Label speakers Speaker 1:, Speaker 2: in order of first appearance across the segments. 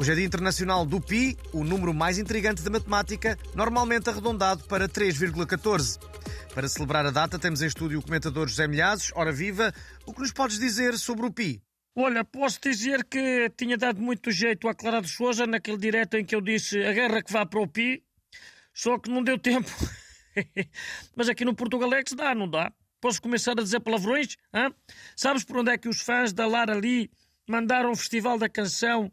Speaker 1: É Dia Internacional do Pi, o número mais intrigante da matemática, normalmente arredondado para 3,14. Para celebrar a data, temos em estúdio o comentador José Milhazes. Ora viva, o que nos podes dizer sobre o Pi?
Speaker 2: Olha, posso dizer que tinha dado muito jeito a Clara de Souza naquele direto em que eu disse a guerra que vá para o Pi, só que não deu tempo. Mas aqui no Portugalex dá, não dá? Posso começar a dizer palavrões? Hã? Sabes por onde é que os fãs da Lara Lee mandaram o Festival da Canção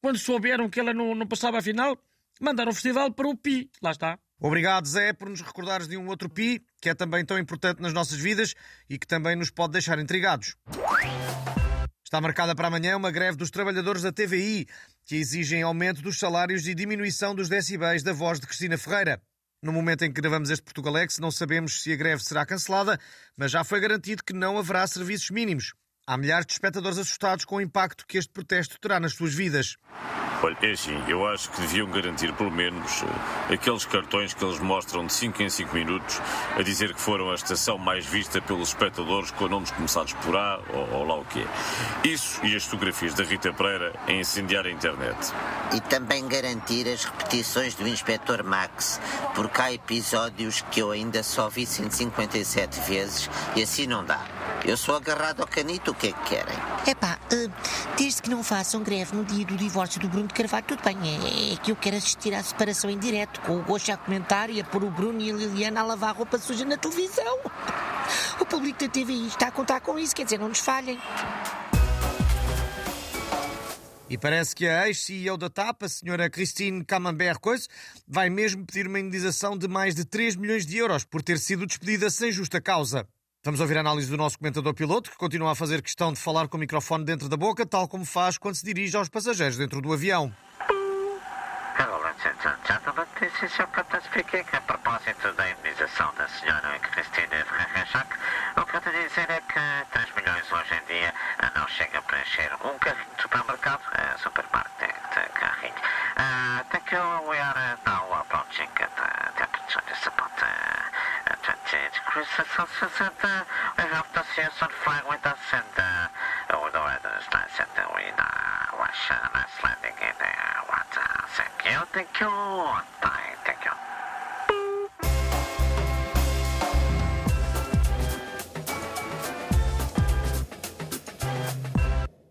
Speaker 2: quando souberam que ela não, não passava a final? Mandaram o festival para o Pi. Lá está.
Speaker 1: Obrigado, Zé, por nos recordares de um outro Pi, que é também tão importante nas nossas vidas e que também nos pode deixar intrigados. Está marcada para amanhã uma greve dos trabalhadores da TVI, que exigem aumento dos salários e diminuição dos decibéis da voz de Cristina Ferreira. No momento em que gravamos este Portugalex, não sabemos se a greve será cancelada, mas já foi garantido que não haverá serviços mínimos. Há milhares de espectadores assustados com o impacto que este protesto terá nas suas vidas.
Speaker 3: Olha, é assim, eu acho que deviam garantir pelo menos uh, aqueles cartões que eles mostram de 5 em 5 minutos a dizer que foram a estação mais vista pelos espectadores com nomes começados por A ou, ou lá o que é. Isso e as fotografias da Rita Pereira a incendiar a internet.
Speaker 4: E também garantir as repetições do Inspector Max, porque há episódios que eu ainda só vi 157 vezes e assim não dá. Eu sou agarrado ao canito, o que é que querem?
Speaker 5: Epá, uh, desde que não façam greve no dia do divórcio do Bruno de Carvalho, tudo bem. É, é que eu quero assistir à separação em direto, com o Gosto a comentar e a pôr o Bruno e a Liliana a lavar roupa suja na televisão. O público da TVI está a contar com isso, quer dizer, não nos falhem.
Speaker 1: E parece que a ex-CEO da TAP, a senhora Christine Camembert Coise, vai mesmo pedir uma indenização de mais de 3 milhões de euros por ter sido despedida sem justa causa. Vamos ouvir a análise do nosso comentador piloto, que continua a fazer questão de falar com o microfone dentro da boca, tal como faz quando se dirige aos passageiros dentro do avião.
Speaker 6: Ladies and gentlemen. This is your. A propósito da da senhora Cristina o que eu dizer é que 3 milhões hoje em dia não a preencher um carrinho de supermercado, uh, supermarket carrinho. Thank you. We are now approaching the temperature is about uh, 28 degrees Celsius and uh, we have the season flying with us and uh, with the weather is nice and uh, we uh, watch a nice landing in uh, water. Thank you, thank you, thank you.